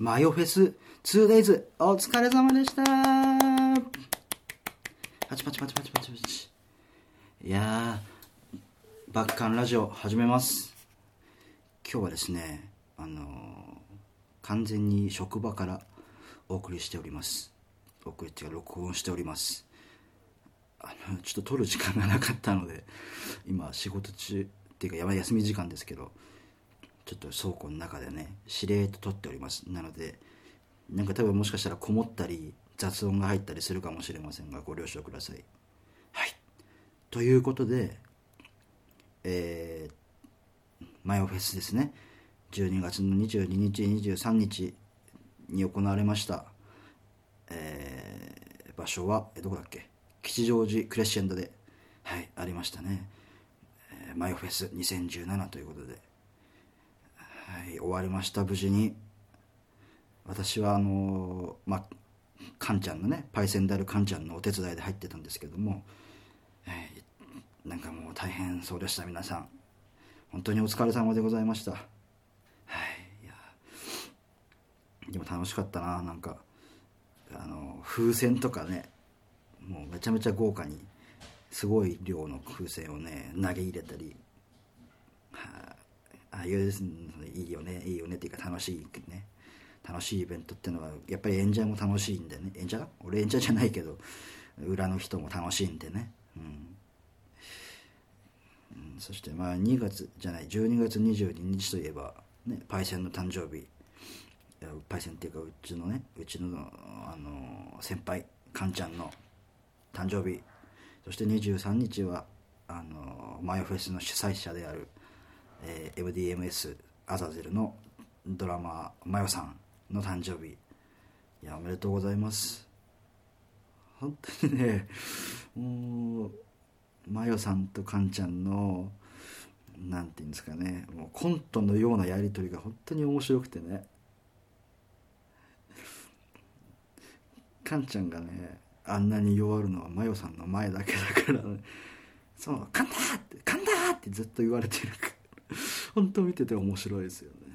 マヨフェス 2days お疲れ様でした。パチパチパチパチパチパチ。いやーバッカンラジオ始めます。今日はですねあのー完全に職場からお送りしております。お送りっていうか録音しております。あのちょっと撮る時間がなかったので今仕事中っていうかやばい休み時間ですけどちょっと倉庫の中でねしれーっと撮っております。なのでなんか多分もしかしたらこもったり雑音が入ったりするかもしれませんがご了承ください。はい。ということでえー、マヨフェスですね。12月の22日23日に行われました。えー場所はえどこだっけ？吉祥寺クレッシェンドで。はいありましたね、えーマヨフェス2017ということで。はい終わりました無事に。私はあのまあカンちゃんのねパイセンダルカンちゃんのお手伝いで入ってたんですけども、はいなんかもう大変そうでした皆さん。本当にお疲れ様でございました。はいいやでも楽しかったななんか。あの風船とかねもうめちゃめちゃ豪華にすごい量の風船をね投げ入れたりはあああいういいよねいいよねっていうか楽しいね。楽しいイベントっていうのはやっぱり演者も楽しいんでね。演者？俺演者じゃないけど裏の人も楽しいんでね。うん、うん。そしてまあ2月じゃない12月22日といえば、ね、パイセンの誕生日。パイセンっていうかうちのねうちのあの先輩カンちゃんの誕生日。そして23日はあのマヨフェスの主催者である、えー MDMS アザゼルのドラマーマヨさんの誕生日いやおめでとうございます本当にねもうマヨさんとカンちゃんのなんていうんですかねもうコントのようなやり取りが本当に面白くてねカンちゃんがねあんなに弱るのはマヨさんの前だけだから、ね、そう「カンだ!」って「カンだ!」ってずっと言われてるから 本当見てて面白いですよね。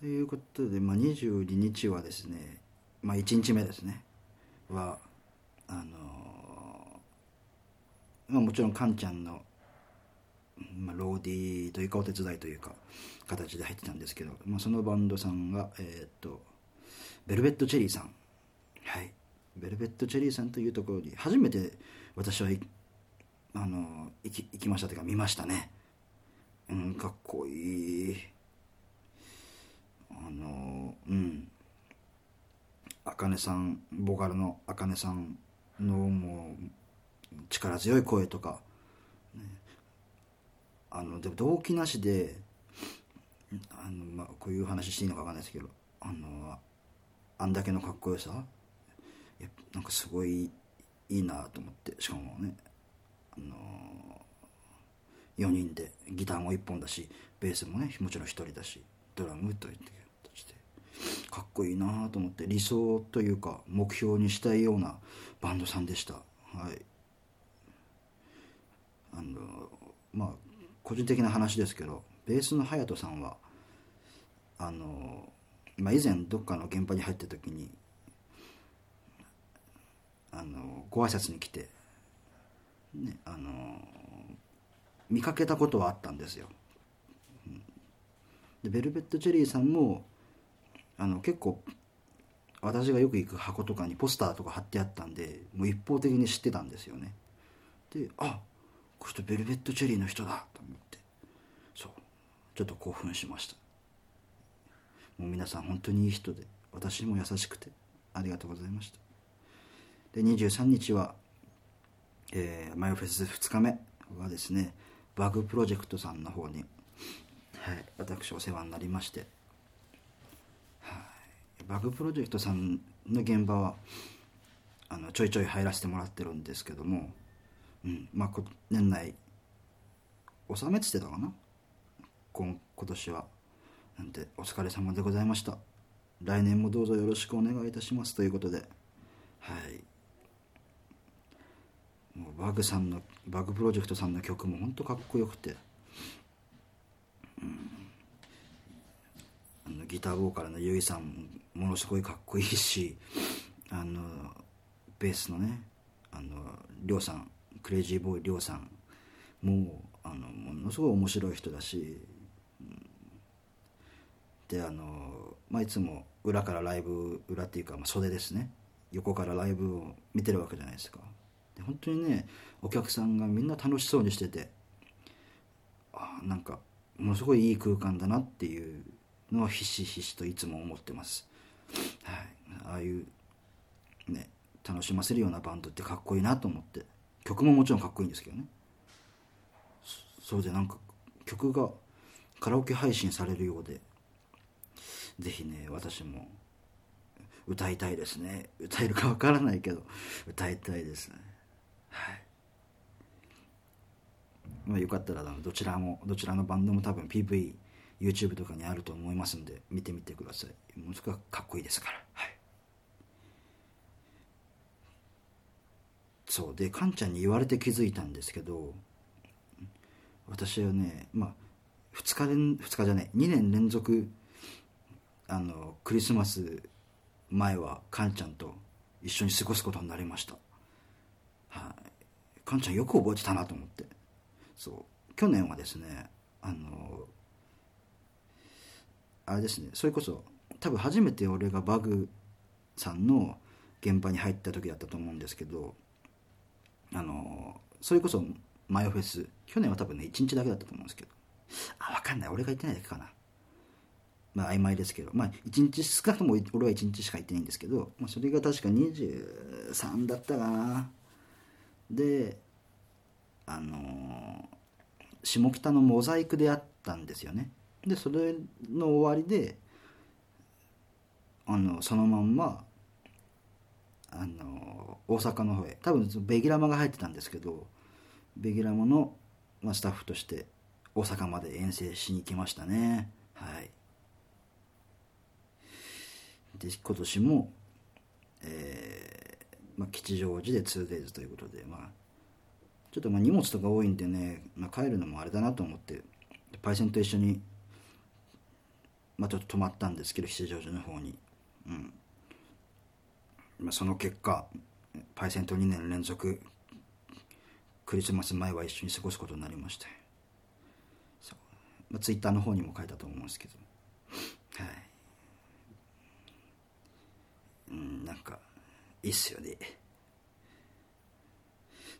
ということで、まあ、22日はですね、まあ、1日目ですね。はあのまあ、もちろんカンちゃんの、まあ、ローディーというかお手伝いというか形で入ってたんですけど、まあ、そのバンドさんがえーっとベルベット・チェリーさん。はい。ベルベット・チェリーさんというところに初めて私はいあの行き行きましたというか見ましたね。うんかっこいい。あのうん。あかねさんボーカルのあかねさんのもう力強い声とか、ね、あのでも動機なしであの、まあ、こういう話していいのか分かんないですけどあのあんだけのかっこよさなんかすごいいいなと思ってしかもね。あの4人でギターも1本だしベースもねもちろん1人だしドラムといってしてかっこいいなと思って理想というか目標にしたいようなバンドさんでした。はい。あのまあ個人的な話ですけどベースの隼人さんはあの、まあ、以前どっかの現場に入った時にあのご挨拶に来て、ね、あの見かけたことはあったんですよ。でベルベット・チェリーさんもあの結構私がよく行く箱とかにポスターとか貼ってあったんでもう一方的に知ってたんですよね。であこの人ベルベット・チェリーの人だと思って。そう。ちょっと興奮しました。もう皆さん本当にいい人で私も優しくてありがとうございました。で23日は、えーマヨフェス2日目はですねバグプロジェクトさんの方に、はい、私お世話になりまして、はい、バグプロジェクトさんの現場はあのちょいちょい入らせてもらってるんですけども、うんまあ、こ年内納めつてたかな？今今年は。なんでお疲れ様でございました。来年もどうぞよろしくお願いいたします。ということではい。もうバグさんのバグプロジェクトさんの曲も本当かっこよくて、うん、ギターボーカルのゆいさんものすごいかっこいいしあのベースのねあのりょうさんクレイジーボーイりょうさんもあのものすごい面白い人だし、うん、であの、まあ、いつも裏からライブ裏っていうか、まあ、袖ですね。横からライブを見てるわけじゃないですか。本当にねお客さんがみんな楽しそうにしててあなんかものすごいいい空間だなっていうのはひしひしといつも思ってます、はい、ああいうね楽しませるようなバンドってかっこいいなと思って。曲ももちろんかっこいいんですけどね。そうでなんか曲がカラオケ配信されるようでぜひね私も歌いたいですね。歌えるかわからないけど歌いたいですね。はい。まあ、よかったらどちらもどちらのバンドも多分 PV YouTube とかにあると思いますんで見てみてください。ものすごくかっこいいですから。はい。そう。でカンちゃんに言われて気づいたんですけど私はねまあ2日連2日じゃない2年連続あのクリスマス前はカンちゃんと一緒に過ごすことになりました。はい。カンちゃんよく覚えてたなと思って。そう。去年はですねあのあれですねそれこそ多分初めて俺がバグさんの現場に入った時だったと思うんですけどあのそれこそマヨフェス去年は多分ね1日だけだったと思うんですけど。あ分かんない。俺が行ってないだけかな。まあ曖昧ですけど。まあ1日少なくとも俺は1日しか行ってないんですけど、まあ、それが確か23だったかな。であの下北のモザイクであったんですよね。でそれの終わりであのそのまんまあの大阪の方へ。多分ベギラマが入ってたんですけどベギラマの、まあ、スタッフとして大阪まで遠征しに行きましたね。はい。で今年も、えーまあ、吉祥寺で 2days ということでまあちょっとまあ荷物とか多いんでね、まあ、帰るのもあれだなと思ってパイセンと一緒に、まあ、ちょっと泊まったんですけど吉祥寺の方に、うん。まあ、その結果パイセンと2年連続クリスマス前は一緒に過ごすことになりまして。そう、まあ、ツイッターの方にも書いたと思うんですけど。はい。うんなんかいいっすよね。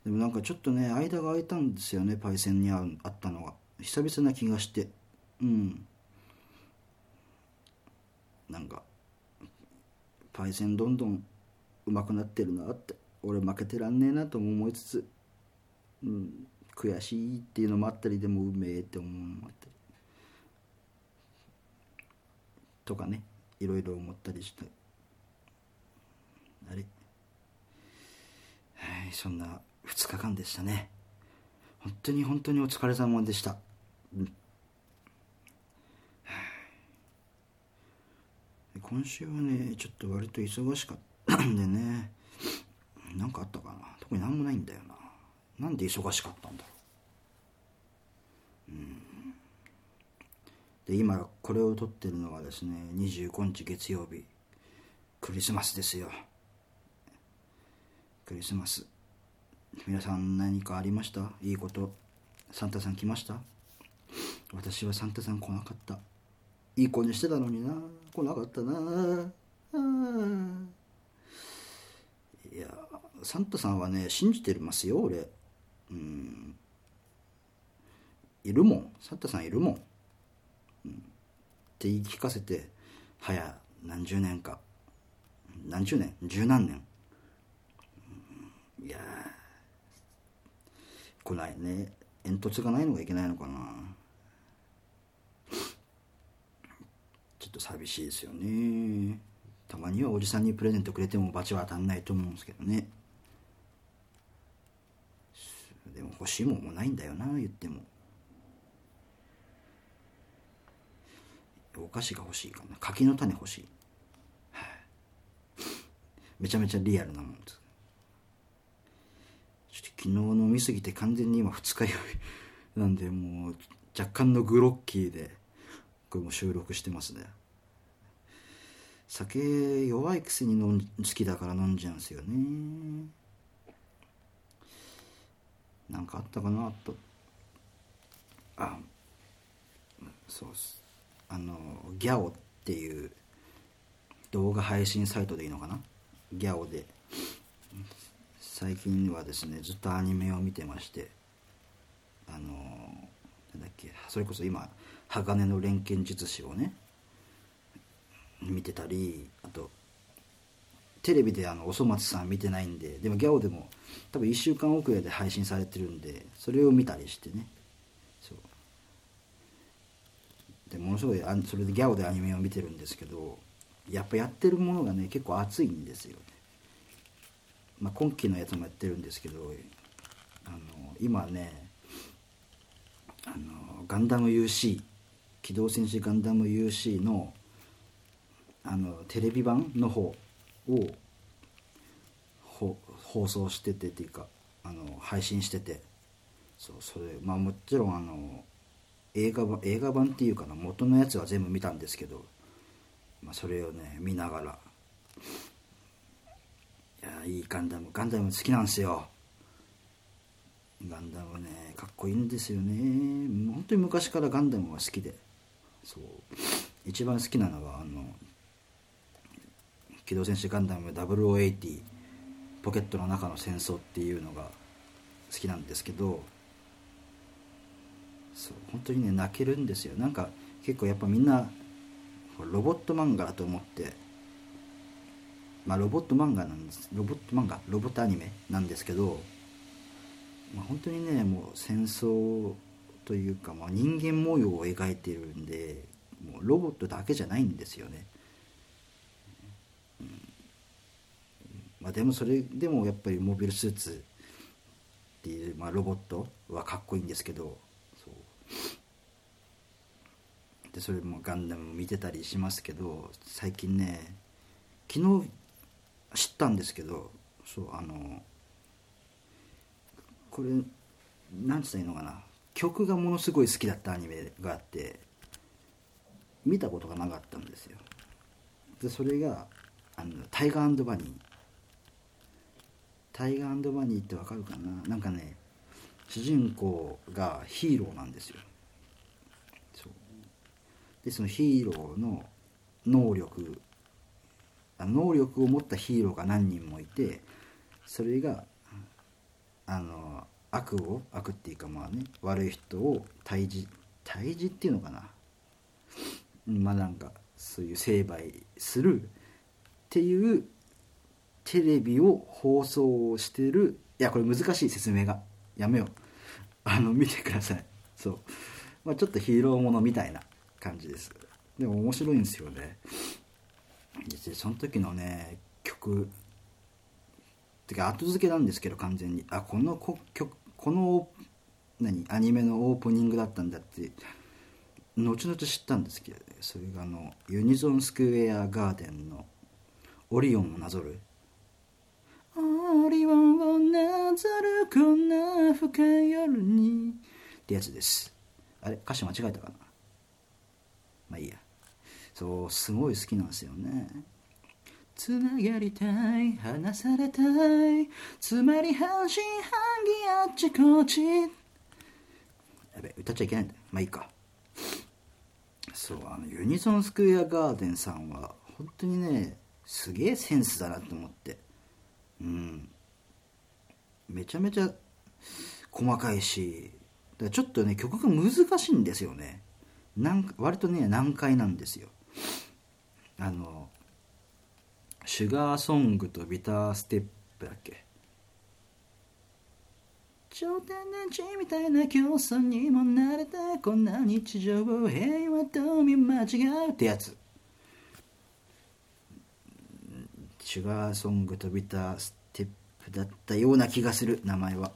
でもなんかちょっとね間が空いたんですよねパイセンにあったのが。久々な気がして。うん。なんかパイセンどんどん上手くなってるなって。俺負けてらんねえなとも思いつつ、うん、悔しいっていうのもあったりでもうめえって思うのもあったり。とかねいろいろ思ったりして。あれはいそんな2日間でしたね。本当に本当にお疲れ様でした、うん、今週はねちょっと割と忙しかったんでね。何かあったかな。特に何もないんだよな。なんで忙しかったんだろう。うん。で今これを撮ってるのはですね25日月曜日。クリスマスですよ。クリスマス。皆さん何かありました？いいこと？サンタさん来ました？私はサンタさん来なかった。いい子にしてたのにな。来なかったな。いやサンタさんはね信じてますよ俺。うん。いるもん。サンタさんいるもん、うん、って言い聞かせて早何十年か。何十年？十何年、うん、いや来ないね煙突がないのがいけないのかな。ちょっと寂しいですよね。たまにはおじさんにプレゼントくれても罰は当たんないと思うんですけどね。でも欲しいもんもないんだよな言っても。お菓子が欲しいかな。柿の種欲しい、めちゃめちゃリアルなもんです。昨日飲みすぎて完全に今二日酔いなんでもう若干のグロッキーでこれも収録してますね。酒弱いくせに飲ん好きだから飲んじゃうんですよね。なんかあったかなと。あそうっす。あのギャオっていう動画配信サイトでいいのかな？ギャオで。最近はですねずっとアニメを見てましてあのなんだっけそれこそ今鋼の錬金術師をね見てたりあとテレビであのおそ松さん見てないんででもギャオでも多分1週間遅れで配信されてるんでそれを見たりしてね。そう。でものすごいそれでギャオでアニメを見てるんですけどやっぱやってるものがね結構熱いんですよね、まあ、今期のやつもやってるんですけどあの今ねあのガンダム UC 機動戦士ガンダム UC のあのテレビ版の方を放送しててっていうかあの配信しててそうそれまあもちろんあの映画版映画版っていうかな元のやつは全部見たんですけど、まあ、それをね見ながらやいいガンダムガンダム好きなんですよ。ガンダムねかっこいいんですよね。本当に昔からガンダムが好きで。そう。一番好きなのはあの機動戦士ガンダム0080ポケットの中の戦争っていうのが好きなんですけどそう本当にね泣けるんですよ。なんか結構やっぱみんなロボット漫画だと思ってまあロボット漫画なんです。ロボット漫画？ロボットアニメなんですけど、まあ、本当にねもう戦争というか、まあ、人間模様を描いてるんでもうロボットだけじゃないんですよね。まあ、でもそれでもやっぱりモビルスーツっていう、まあ、ロボットはかっこいいんですけどそう。でそれもガンダム見てたりしますけど最近ね昨日知ったんですけどそうあのこれなんつったらいいのかな。曲がものすごい好きだったアニメがあって見たことがなかったんですよ。でそれがあのタイガーバニー。タイガーバニーってわかるかな？なんかね主人公がヒーローなんですよ。でそのヒーローの能力能力を持ったヒーローが何人もいてそれがあの悪を悪っていうかまあね悪い人を退治退治っていうのかな。まあなんかそういう成敗するっていうテレビを放送してるいやこれ難しい説明がやめよう。あの見てください。そう、まあ、ちょっとヒーローものみたいな感じです。でも面白いんですよね。実際その時のね曲てか後付けなんですけど完全に。あこの曲この何アニメのオープニングだったんだって後々知ったんですけど、ね、それがあのユニゾンスクエアガーデンの「オリオンをなぞる」オリオンをなぞるこんな深い夜に。ってやつです。あれ歌詞間違えたかな？まあいいや。そうすごい好きなんですよね。つながりたい離されたいつまり半信半疑あっちこっち。やべ歌っちゃいけないんだ。まあいいか。そうあのユニゾンスクエアガーデンさんは本当にねすげえセンスだなと思って。うん。めちゃめちゃ細かいしだからちょっとね曲が難しいんですよね。なん割とね難解なんですよ。あのシュガーソングとビターステップだっけ？超天然地みたいな競争にも慣れてこんな日常を平和と見間違うってやつ。シュガーソングとビターステップだったような気がする名前は。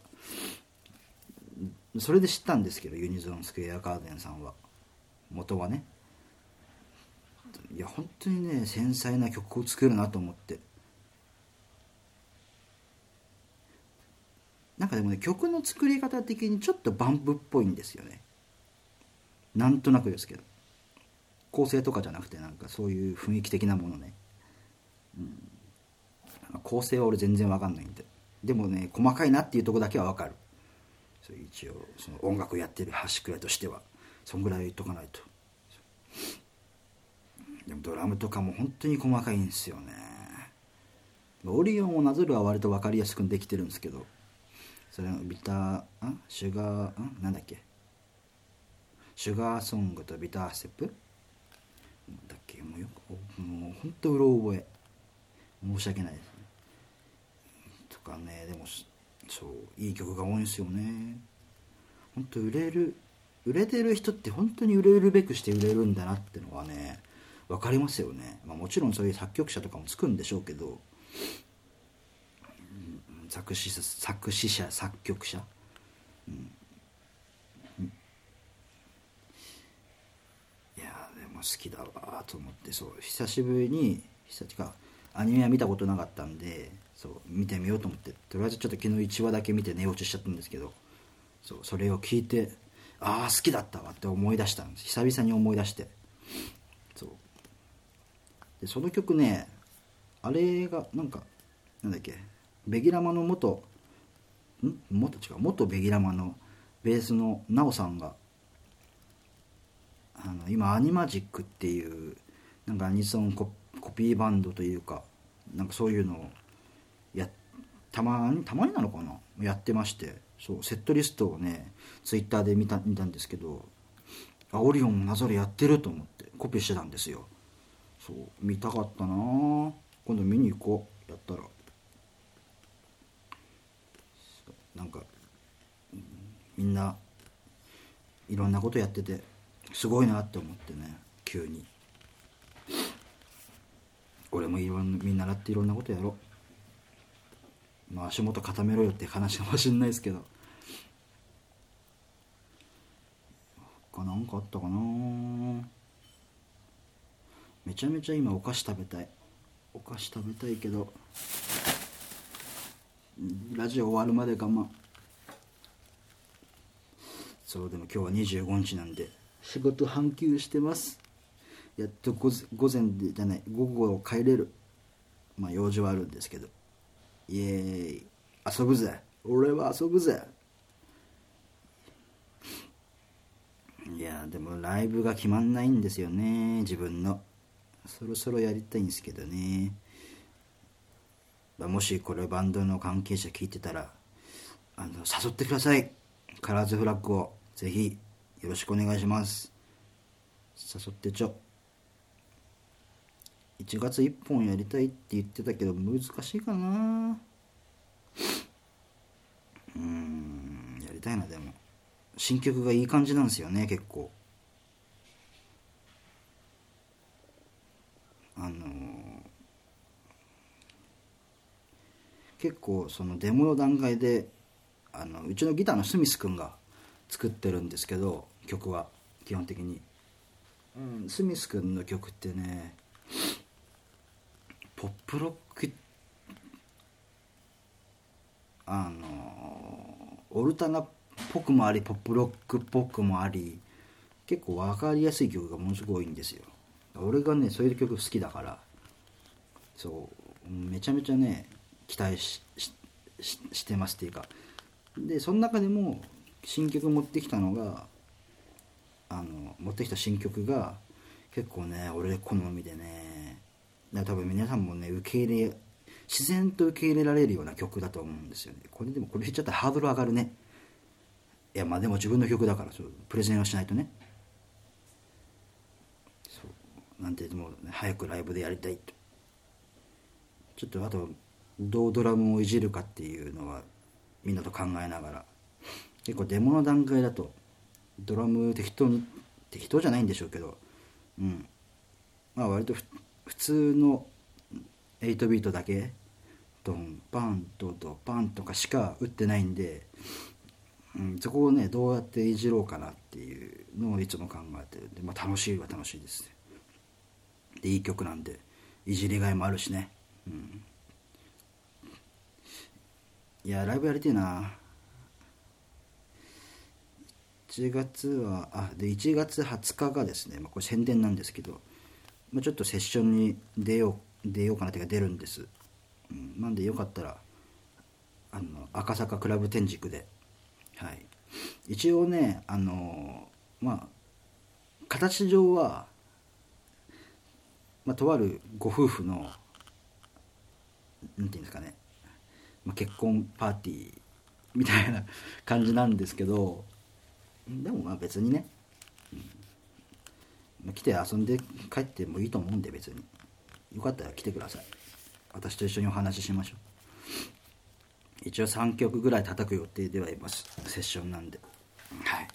それで知ったんですけどユニゾンスクエアガーデンさんは。元はね。いや本当にね繊細な曲を作るなと思って。なんかでもね曲の作り方的にちょっとバンプっぽいんですよね。なんとなくですけど。構成とかじゃなくてなんかそういう雰囲気的なものね。うん、構成は俺全然わかんないんで。でもね細かいなっていうとこだけはわかる。一応その音楽やってる端くらいとしては。そんぐらい言っとかないと。でもドラムとかも本当に細かいんですよね。オリオンをなぞるは割と分かりやすくできてるんですけどそれのビターんシュガーんなんだっけ？シュガーソングとビターステップ？だっけ？もうよくもう本当うろ覚え。申し訳ないですね。とかねでもそういい曲が多いんですよね。本当売れる売れてる人って本当に売れるべくして売れるんだなってのはね分かりますよね、まあ、もちろんそういう作曲者とかもつくんでしょうけど作詞作詞者作曲者、うん、いやでも好きだわと思ってそう久しぶりに久しかアニメは見たことなかったんでそう見てみようと思ってとりあえずちょっと昨日1話だけ見て寝落ちしちゃったんですけどそうそれを聞いてああ好きだったわって思い出したんです。久々に思い出して。でその曲ねあれがなんかなんだっけベギラマの元ん？元違う元ベギラマのベースのナオさんがあの今アニマジックっていうなんかアニソンコピーバンドというかなんかそういうのをやたまにたまになのかな？やってましてそうセットリストをねツイッターで見た見たんですけどあオリオンもなぞれやってると思ってコピーしてたんですよ。そう見たかったな。今度見に行こう。やったら。なんかみんないろんなことやっててすごいなって思ってね。急に。俺もいろん見習っていろんなことやろう。まあ足元固めろよって話かもしんないですけど。他何かあったかな。めちゃめちゃ今お菓子食べたい。お菓子食べたいけどラジオ終わるまで我慢。そうでも今日は25日なんで仕事半休してます。やっと午前でじゃない午後帰れる。まあ用事はあるんですけど。イエーイ。遊ぶぜ。俺は遊ぶぜ。いやでもライブが決まんないんですよね自分の。そろそろやりたいんですけどね。もしこれバンドの関係者聞いてたらあの誘ってください。カラーズフラッグを。ぜひよろしくお願いします。誘ってちょ。1月1本やりたいって言ってたけど難しいかな。うんやりたいなでも。新曲がいい感じなんですよね結構あのー結構そのデモの段階であのうちのギターのスミス君が作ってるんですけど曲は基本的に、うん、スミス君の曲ってねポップロックあのオルタナっぽくもありポップロックっぽくもあり結構分かりやすい曲がものすごい多いんですよ。俺がねそういう曲好きだからそうめちゃめちゃね期待ししてますっていうか。でその中でも新曲持ってきたのがあの持ってきた新曲が結構ね俺好みでねだ多分皆さんもね受け入れ自然と受け入れられるような曲だと思うんですよね。これでもこれ言っちゃったらハードル上がるね。いやまあでも自分の曲だからそうプレゼンをしないとね。そう。なんても、ね、早くライブでやりたいと。ちょっとあとどうドラムをいじるかっていうのはみんなと考えながら。結構デモの段階だとドラム適当に適当じゃないんでしょうけどうん。まあ割と普通の8ビートだけドンパンドドパンとかしか打ってないんで、うん、そこをねどうやっていじろうかなっていうのをいつも考えてるんで、まあ、楽しいは楽しいですでいい曲なんでいじりがいもあるしね。うん。いやライブやりてえな。1月はあで1月20日がですね、まあ、これ宣伝なんですけど、まあ、ちょっとセッションに出よう出ようかなというか出るんです、うん、なんでよかったらあの赤坂クラブ天竺で、はい、一応ねあのまあ形上は、まあ、とあるご夫婦のなんていうんですかね、まあ、結婚パーティーみたいな感じなんですけどでもまあ別にね、うん。来て遊んで帰ってもいいと思うんで別に。よかったら来てください。私と一緒にお話ししましょう。一応3曲ぐらい叩く予定ではいます。セッションなんで。はい、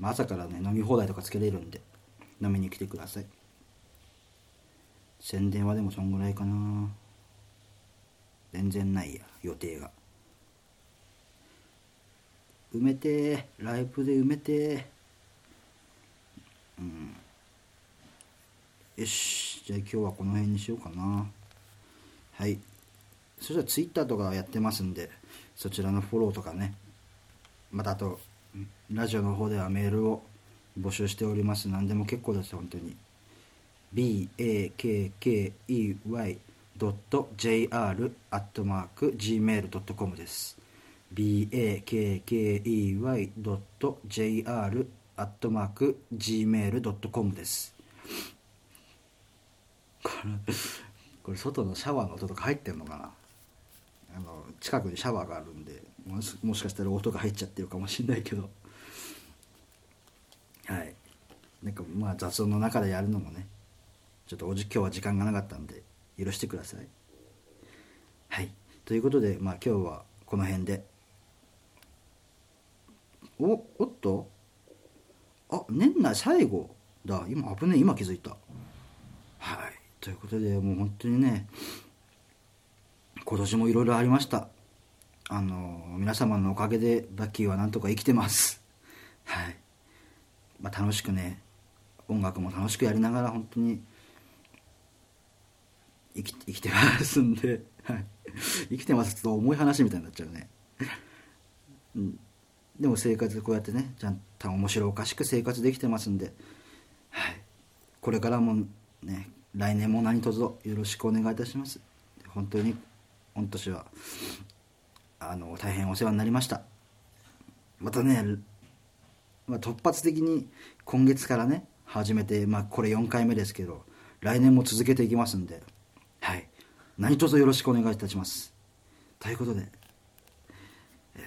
まあ、朝からね飲み放題とかつけれるんで飲みに来てください。宣伝はでもそんぐらいかな。全然ないや予定が。埋めてライブで埋めて。うん。よし。じゃあ今日はこの辺にしようかな。はい。そしたらツイッターとかやってますんでそちらのフォローとかね。またあとラジオの方ではメールを募集しております。何でも結構です本当に。BAKKEY bakkey.jr.gmail.com です。Bakkey.jr.gmail.com です。これこれ外のシャワーの音とか入ってんのかな？あの近くにシャワーがあるんでもしもしかしたら音が入っちゃってるかもしれないけど。はい。なんかまあ雑音の中でやるのもねちょっとおじ今日は時間がなかったんで。許してください。はい。ということでまあ今日はこの辺で。おおっと？あ年内最後だ。今危ねえ。今気づいた。はい。ということでもう本当にね今年もいろいろありました。あの皆様のおかげでバッキーはなんとか生きてます。はい、まあ、楽しくね音楽も楽しくやりながら本当に生き生きてますんで、はい、生きてますと重い話みたいになっちゃうね、うん、でも生活こうやってねちゃんと面白おかしく生活できてますんで、はい、これからもね来年も何卒よろしくお願いいたします。本当に御年はあの大変お世話になりました。またね、まあ、突発的に今月からね始めて、まあ、これ4回目ですけど来年も続けていきますんで。はい。何卒よろしくお願いいたします。ということで、えー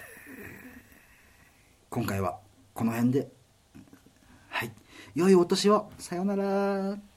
今回はこの辺で。はい。良いお年を。さようなら。